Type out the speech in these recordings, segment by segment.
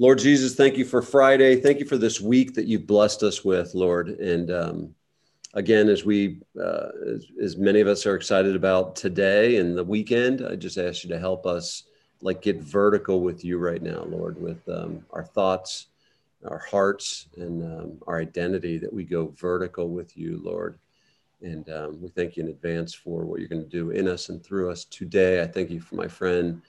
Lord Jesus, thank you for Friday. Thank you for this week that you've blessed us with, Lord. And um, again, as we, uh, as, as, many of us are excited about today and the weekend, I just ask you to help us like get vertical with you right now, Lord, with um, our thoughts, our hearts, and um, our identity, that we go vertical with you, Lord. And um, we thank you in advance for what you're going to do in us and through us today. I thank you for my friend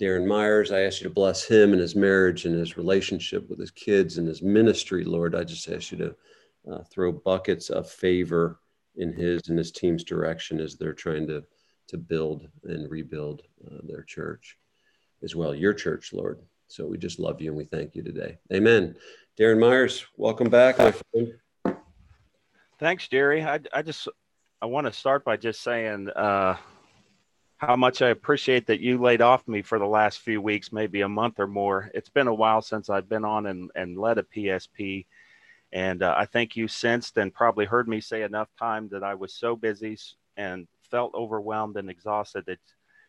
Darren Myers. I ask you to bless him and his marriage and his relationship with his kids and his ministry, Lord. I just ask you to uh, throw buckets of favor in his and his team's direction as they're trying to to build and rebuild uh, their church as well, your church, Lord. So we just love you and we thank you today. Amen. Darren Myers, welcome back, my friend. Thanks, Jerry. I, I just I want to start by just saying uh, how much I appreciate that you laid off me for the last few weeks, maybe a month or more. It's been a while since I've been on and, and led a PSP. And uh, I think you sensed and probably heard me say enough time that I was so busy and felt overwhelmed and exhausted that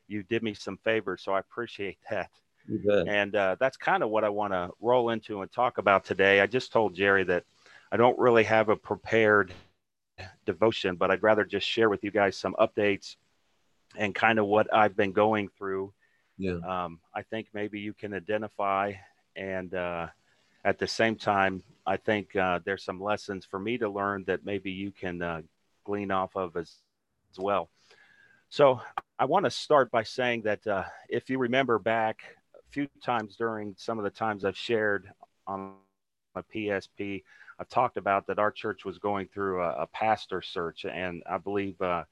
you did me some favors. So I appreciate that. And uh, that's kind of what I want to roll into and talk about today. I just told Jerry that I don't really have a prepared devotion, but I'd rather just share with you guys some updates and kind of what I've been going through. Yeah. Um, I think maybe you can identify, and uh, at the same time, I think uh, there's some lessons for me to learn that maybe you can uh, glean off of as, as well. So I want to start by saying that uh, if you remember back a few times during some of the times I've shared on my PSP, I've talked about that our church was going through a, a pastor search, and I believe uh,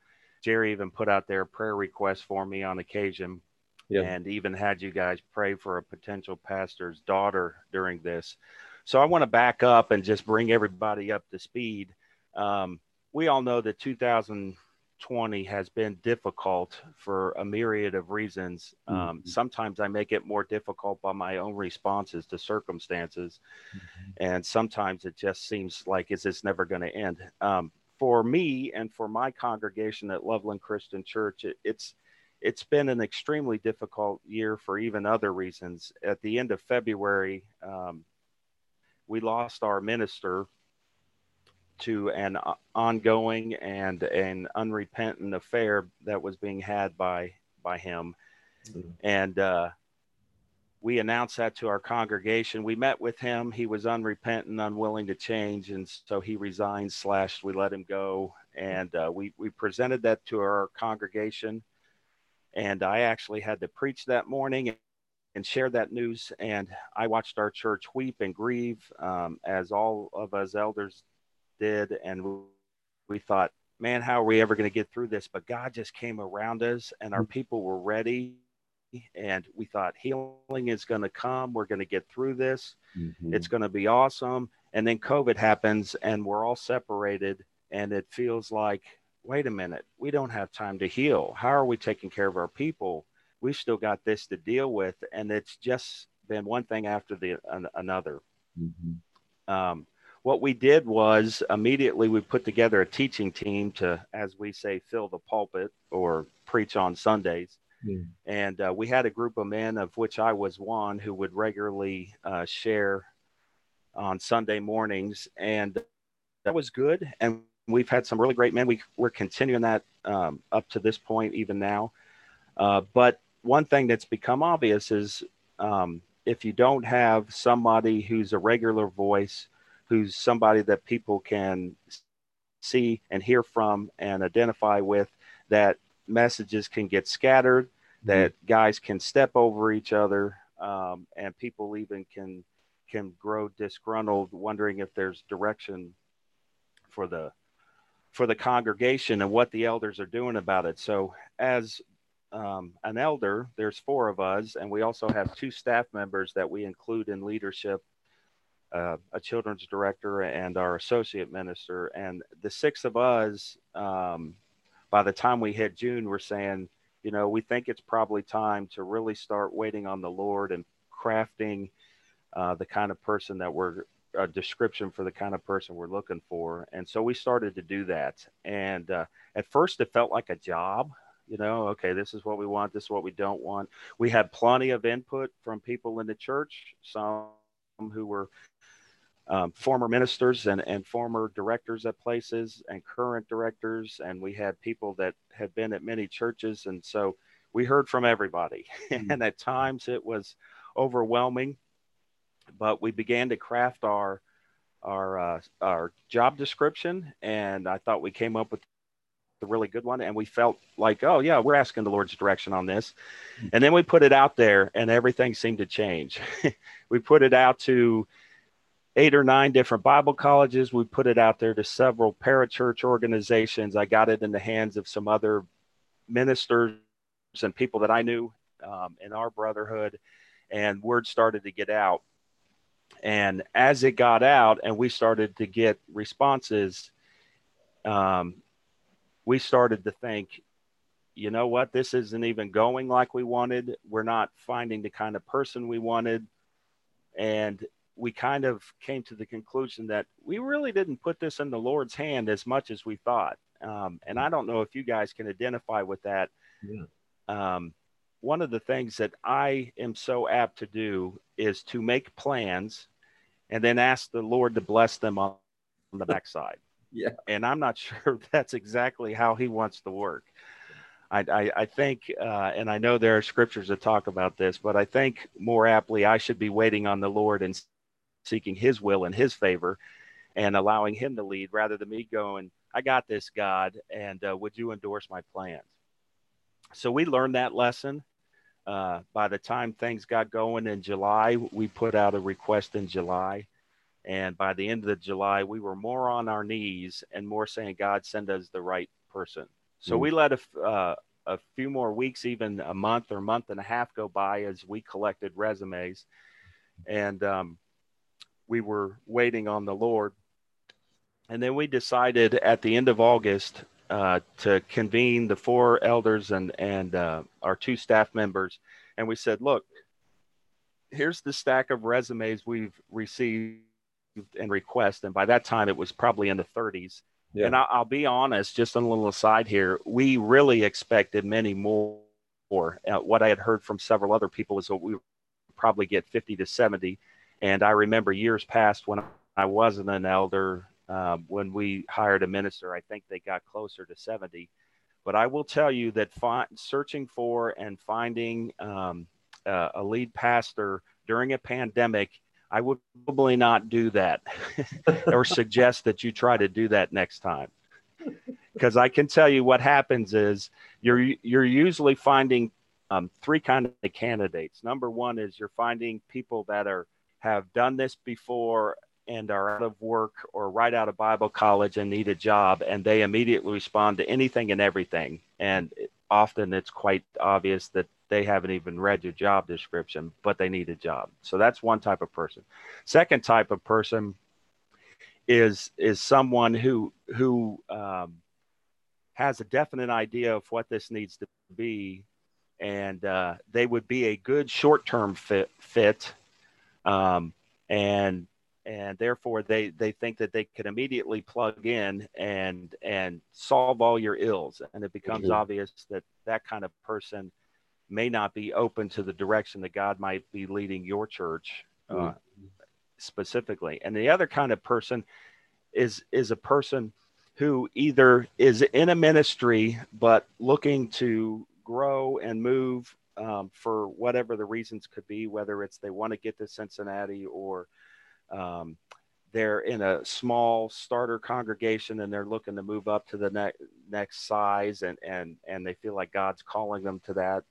Jerry even put out there prayer requests for me on occasion, yeah. and even had you guys pray for a potential pastor's daughter during this. So I want to back up and just bring everybody up to speed. Um, we all know that 2020 has been difficult for a myriad of reasons. Um, mm-hmm. Sometimes I make it more difficult by my own responses to circumstances. Mm-hmm. And sometimes it just seems like it's this never going to end? Um, for me and for my congregation at Loveland Christian Church, it, it's it's been an extremely difficult year for even other reasons. At the end of February, um, we lost our minister to an ongoing and an unrepentant affair that was being had by by him mm-hmm. and uh, we announced that to our congregation we met with him he was unrepentant unwilling to change and so he resigned slash we let him go and uh, we we presented that to our congregation and i actually had to preach that morning and share that news and i watched our church weep and grieve um, as all of us elders did, and we thought, man, how are we ever going to get through this? But God just came around us, and our mm. people were ready. And we thought healing is going to come. We're going to get through this. Mm-hmm. It's going to be awesome. And then COVID happens, and we're all separated. And it feels like, wait a minute, we don't have time to heal. How are we taking care of our people? We've still got this to deal with. And it's just been one thing after the an, another. Mm-hmm. Um, what we did was immediately we put together a teaching team to, as we say, fill the pulpit or preach on Sundays. Yeah. And uh, we had a group of men, of which I was one, who would regularly uh, share on Sunday mornings. And that was good. And we've had some really great men. We, we're continuing that um, up to this point, even now. Uh, but one thing that's become obvious is um, if you don't have somebody who's a regular voice, who's somebody that people can see and hear from and identify with, that messages can get scattered. That guys can step over each other, um, and people even can can grow disgruntled, wondering if there's direction for the for the congregation and what the elders are doing about it. So, as um, an elder, there's four of us, and we also have two staff members that we include in leadership uh, a children's director and our associate minister. And the six of us, um, by the time we hit June, we're saying, you know, we think it's probably time to really start waiting on the Lord and crafting uh, the kind of person that we're a description for the kind of person we're looking for. And so we started to do that. And uh, at first, it felt like a job. You know, okay, this is what we want, this is what we don't want. We had plenty of input from people in the church. Some who were um, former ministers and, and former directors at places and current directors. And we had people that had been at many churches. And so we heard from everybody. Mm-hmm. and at times it was overwhelming, but we began to craft our our uh, our job description, and I thought we came up with a really good one. And we felt like, oh yeah, we're asking the Lord's direction on this. Mm-hmm. And then we put it out there, and everything seemed to change. we put it out to eight or nine different Bible colleges. We put it out there to several parachurch organizations. I got it in the hands of some other ministers and people that I knew um, in our brotherhood, and word started to get out. And as it got out, and we started to get responses, um, we started to think, you know what, this isn't even going like we wanted. We're not finding the kind of person we wanted. And we kind of came to the conclusion that we really didn't put this in the Lord's hand as much as we thought. Um, and I don't know if you guys can identify with that. Yeah. Um, one of the things that I am so apt to do is to make plans and then ask the Lord to bless them on, the backside. yeah. And I'm not sure that's exactly how He wants to work. I, I, I think, uh, and I know there are scriptures that talk about this, but I think more aptly, I should be waiting on the Lord and seeking his will and his favor and allowing him to lead rather than me going, I got this, God, and uh, would you endorse my plans? So we learned that lesson. Uh, by the time things got going in July, we put out a request in July. And by the end of the July, we were more on our knees and more saying, God, send us the right person. So mm. we let a, uh, a few more weeks, even a month or month and a half go by as we collected resumes. And um, we were waiting on the Lord. And then we decided at the end of August uh, to convene the four elders and, and uh, our two staff members. And we said, look, here's the stack of resumes we've received and request. And by that time, it was probably in the 30s. Yeah. And I, will be honest, just a little aside here, we really expected many more. Uh, what I had heard from several other people is that we probably get 50 to 70 and I remember years past when I wasn't an elder, um, when we hired a minister, I think they got closer to 70. But I will tell you that fi- searching for and finding um, uh, a lead pastor during a pandemic, I would probably not do that or suggest that you try to do that next time. Because I can tell you what happens is you're you're usually finding um, three kind of candidates. Number one is you're finding people that are have done this before and are out of work or right out of Bible college and need a job, and they immediately respond to anything and everything. And often it's quite obvious that they haven't even read your job description, but they need a job. So that's one type of person. Second type of person is is someone who who um, has a definite idea of what this needs to be, and uh, they would be a good short term fit fit um, and and therefore they they think that they can immediately plug in and and solve all your ills and it becomes mm-hmm. obvious that that kind of person may not be open to the direction that god might be leading your church uh, mm-hmm. specifically and the other kind of person is is a person who either is in a ministry but looking to grow and move um, for whatever the reasons could be, whether it's they want to get to Cincinnati or um, they're in a small starter congregation and they're looking to move up to the ne- next size and, and, and they feel like God's calling them to that.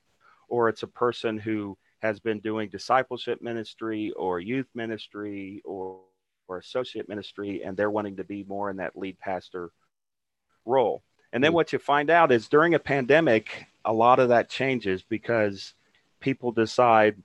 Or it's a person who has been doing discipleship ministry or youth ministry or, or associate ministry and they're wanting to be more in that lead pastor role. And then mm. what you find out is during a pandemic, a lot of that changes because people decide,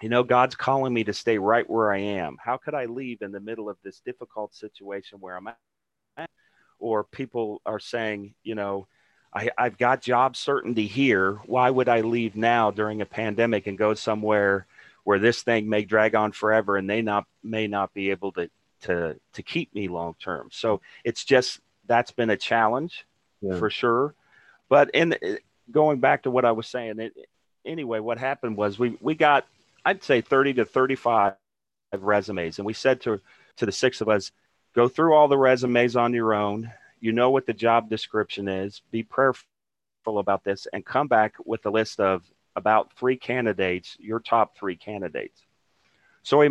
you know, God's calling me to stay right where I am. How could I leave in the middle of this difficult situation where I'm at? Or people are saying, you know, I, have got job certainty here. Why would I leave now during a pandemic and go somewhere where this thing may drag on forever and they not may not be able to to to keep me long term? So it's just that's been a challenge yeah. for sure. But in uh, going back to what I was saying, it, anyway, what happened was we we got I'd say 30 to 35 resumes. And we said to, to the six of us, go through all the resumes on your own. You know what the job description is. Be prayerful about this and come back with a list of about three candidates, your top three candidates. So we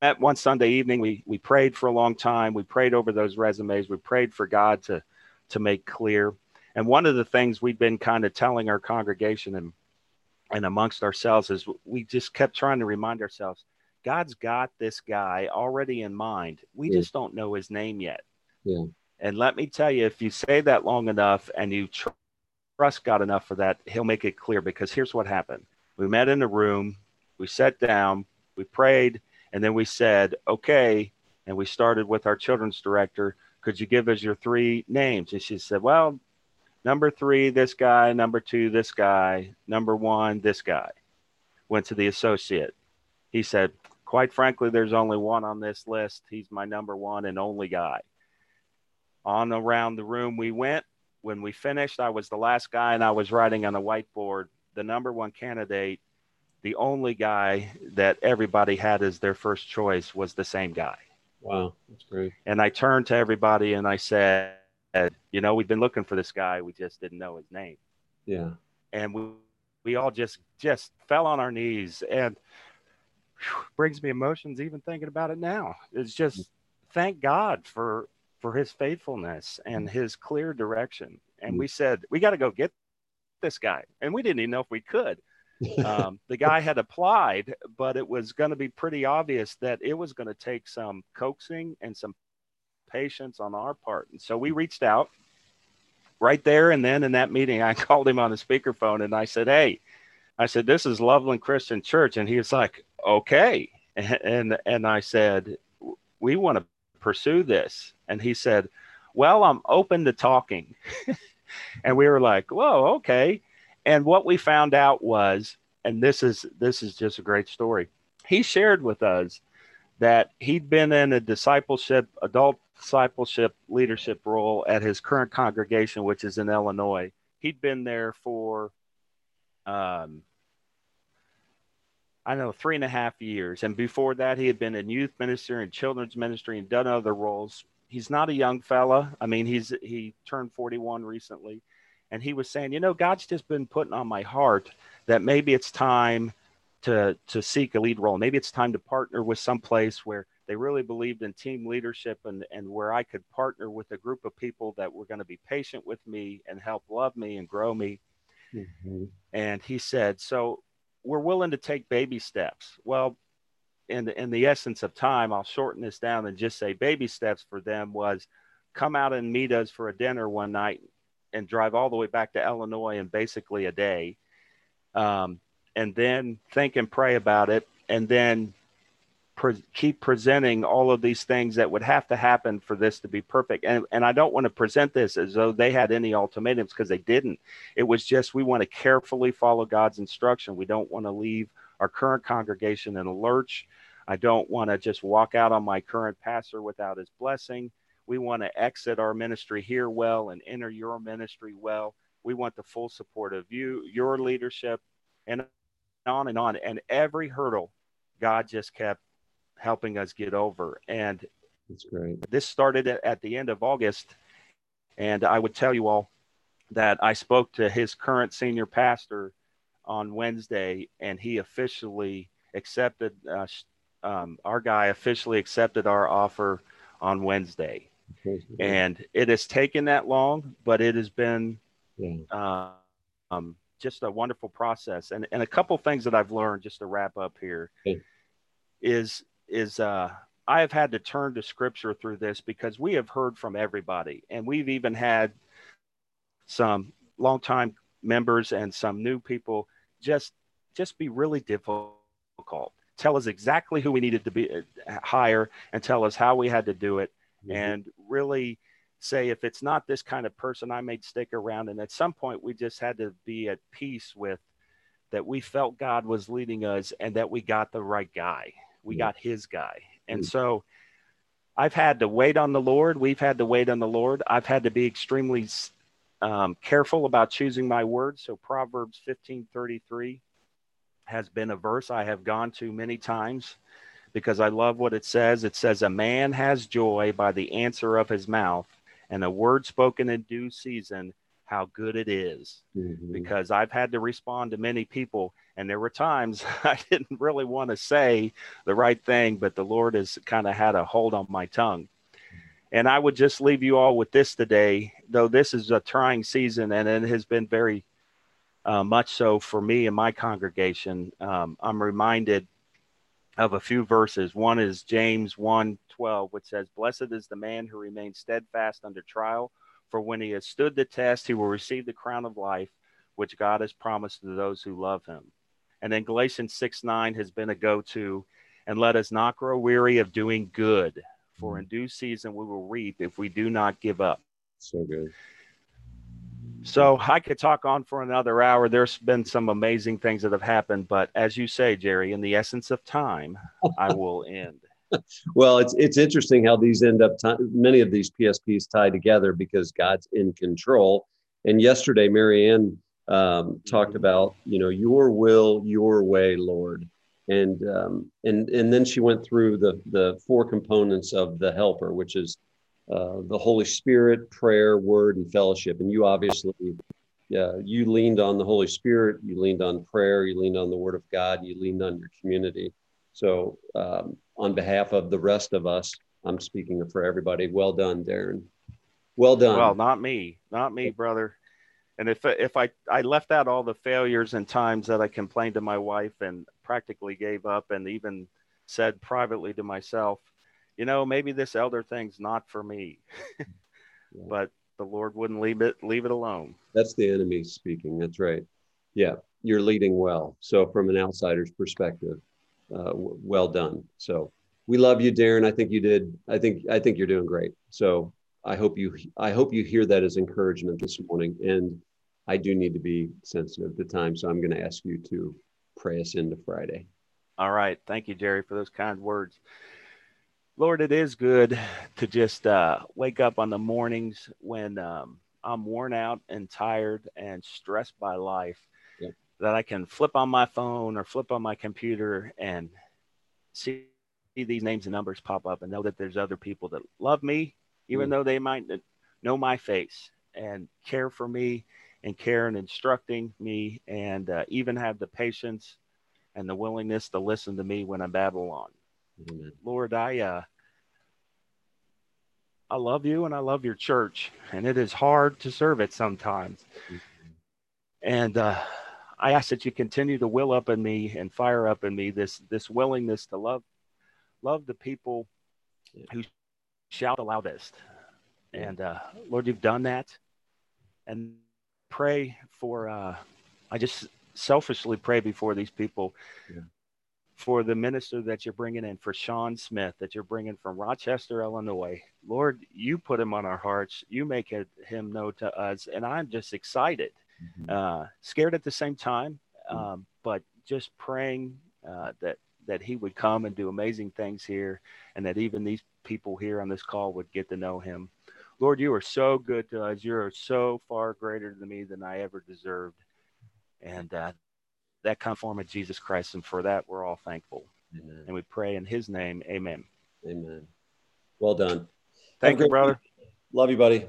met one Sunday evening. We, we prayed for a long time. We prayed over those resumes. We prayed for God to, to make clear. And one of the things we've been kind of telling our congregation and, and amongst ourselves is we just kept trying to remind ourselves God's got this guy already in mind. We yeah. just don't know his name yet. Yeah. And let me tell you, if you say that long enough and you tr- trust God enough for that, He'll make it clear. Because here's what happened: we met in a room, we sat down, we prayed, and then we said, "Okay." And we started with our children's director. Could you give us your three names? And she said, "Well, number three, this guy. Number two, this guy. Number one, this guy." Went to the associate. He said, quite frankly, there's only one on this list. He's my number one and only guy. On around the room we went. When we finished, I was the last guy and I was writing on a whiteboard the number one candidate, the only guy that everybody had as their first choice was the same guy. Wow, that's great. And I turned to everybody and I said, you know, we've been looking for this guy. We just didn't know his name. Yeah. And we we all just just fell on our knees and brings me emotions even thinking about it now. It's just thank God for for his faithfulness and his clear direction. And mm. we said, we got to go get this guy. And we didn't even know if we could. Um, the guy had applied, but it was going to be pretty obvious that it was going to take some coaxing and some patience on our part. And so we reached out right there and then in that meeting. I called him on the speakerphone and I said, Hey, I said, This is Loveland Christian Church. And he was like, okay. And, and I said, we want to pursue this. And he said, well, I'm open to talking. and we were like, whoa, okay. And what we found out was, and this is, this is just a great story. He shared with us that he'd been in a discipleship, adult discipleship leadership role at his current congregation, which is in Illinois. He'd been there for um, I know three and a half years. And before that, he had been in youth ministry and children's ministry and done other roles. He's not a young fella. I mean, he's he turned 41 recently, and he was saying, you know, God's just been putting on my heart that maybe it's time to to seek a lead role. Maybe it's time to partner with some place where they really believed in team leadership and and where I could partner with a group of people that were going to be patient with me and help love me and grow me. Mm-hmm. And he said, so we're willing to take baby steps. Well, in the, in the essence of time, I'll shorten this down and just say baby steps for them was come out and meet us for a dinner one night and drive all the way back to Illinois in basically a day. Um, and then think and pray about it. And then pre- keep presenting all of these things that would have to happen for this to be perfect. And, and I don't want to present this as though they had any ultimatums because they didn't. It was just we want to carefully follow God's instruction. We don't want to leave our current congregation in a lurch. I don't want to just walk out on my current pastor without his blessing. We want to exit our ministry here well and enter your ministry well. We want the full support of you, your leadership, and on and on. And every hurdle, God just kept helping us get over. And that's great. This started at the end of August. And I would tell you all that I spoke to his current senior pastor on Wednesday, and he officially accepted, uh, um, our guy officially accepted our offer on Wednesday. And it has taken that long, but it has been yeah. uh, um, just a wonderful process. And, and a couple things that I've learned, just to wrap up here, okay. is is uh, I have had to turn to scripture through this because we have heard from everybody, and we've even had some longtime members and some new people just just be really difficult. Tell us exactly who we needed to be uh, hire, and tell us how we had to do it, mm-hmm. and really say if it's not this kind of person, I may stick around. And at some point, we just had to be at peace with that. We felt God was leading us, and that we got the right guy we got his guy. And mm. so I've had to wait on the Lord. We've had to wait on the Lord. I've had to be extremely um, careful about choosing my words. So Proverbs 15:33 has been a verse I have gone to many times because I love what it says. It says, A man has joy by the answer of his mouth, and a word spoken in due season, how good it is. Mhm. Because I've had to respond to many people, and there were times I didn't really want to say the right thing, but the Lord has kind of had a hold on my tongue. And I would just leave you all with this today, though this is a trying season and it has been very uh, much so for me and my congregation. Um, I'm reminded of a few verses. One is James 1 12, which says, Blessed is the man who remains steadfast under trial, for when he has stood the test, he will receive the crown of life, which God has promised to those who love him. And then Galatians 6 9 has been a go to, and let us not grow weary of doing good, for mm-hmm. in due season we will reap if we do not give up. So good. So I could talk on for another hour. There's been some amazing things that have happened, but as you say, Jerry, in the essence of time, I will end. Well, it's it's interesting how these end up. T- many of these PSPs tie together because God's in control. And yesterday, Marianne um, talked Mhm. about you know your will, your way, Lord, and um, and and then she went through the the four components of the helper, which is uh, the Holy Spirit, prayer, word, and fellowship. And you obviously, yeah, you leaned on the Holy Spirit, you leaned on prayer, you leaned on the Word of God, you leaned on your community. So, um, on behalf of the rest of us, I'm speaking for everybody. Well done, Darren. Well done. Well, not me, not me, brother. And if if I I left out all the failures and times that I complained to my wife and practically gave up and even said privately to myself, you know, maybe this elder thing's not for me. but the Lord wouldn't leave it leave it alone. That's the enemy speaking. That's right. Yeah, you're leading well. So, from an outsider's perspective, uh, w- well done. So, we love you, Darren. I think you did. I think I think you're doing great. So, I hope you I hope you hear that as encouragement this morning. And I do need to be sensitive to time, so I'm going to ask you to pray us into Friday. All right. Thank you, Jerry, for those kind words. Lord, it is good to just uh, wake up on the mornings when um, I'm worn out and tired and stressed by life, Yeah. that I can flip on my phone or flip on my computer and see these names and numbers pop up and know that there's other people that love me, even Mm. though they might not know my face and care for me and care and instructing me and uh, even have the patience and the willingness to listen to me when I babble on. Amen. Lord, I uh, I love you and I love your church, and it is hard to serve it sometimes. And uh, I ask that you continue to will up in me and fire up in me this this willingness to love love the people Yeah. who shout the loudest. And uh, Lord, you've done that. And pray for uh, I just selfishly pray before these people Yeah. For the minister that you're bringing in, for Sean Smith that you're bringing from Rochester, Illinois. Lord, you put him on our hearts. You make it, him know to us. And I'm just excited, Mhm. uh, scared at the same time, Mm. um, but just praying uh, that that he would come and do amazing things here and that even these people here on this call would get to know him. Lord, you are so good to us. You are so far greater to me than I ever deserved. And uh, that come form of Jesus Christ. And for that, we're all thankful. Amen. And we pray in his name. Amen. Amen. Well done. Thank you, brother. Love you, buddy.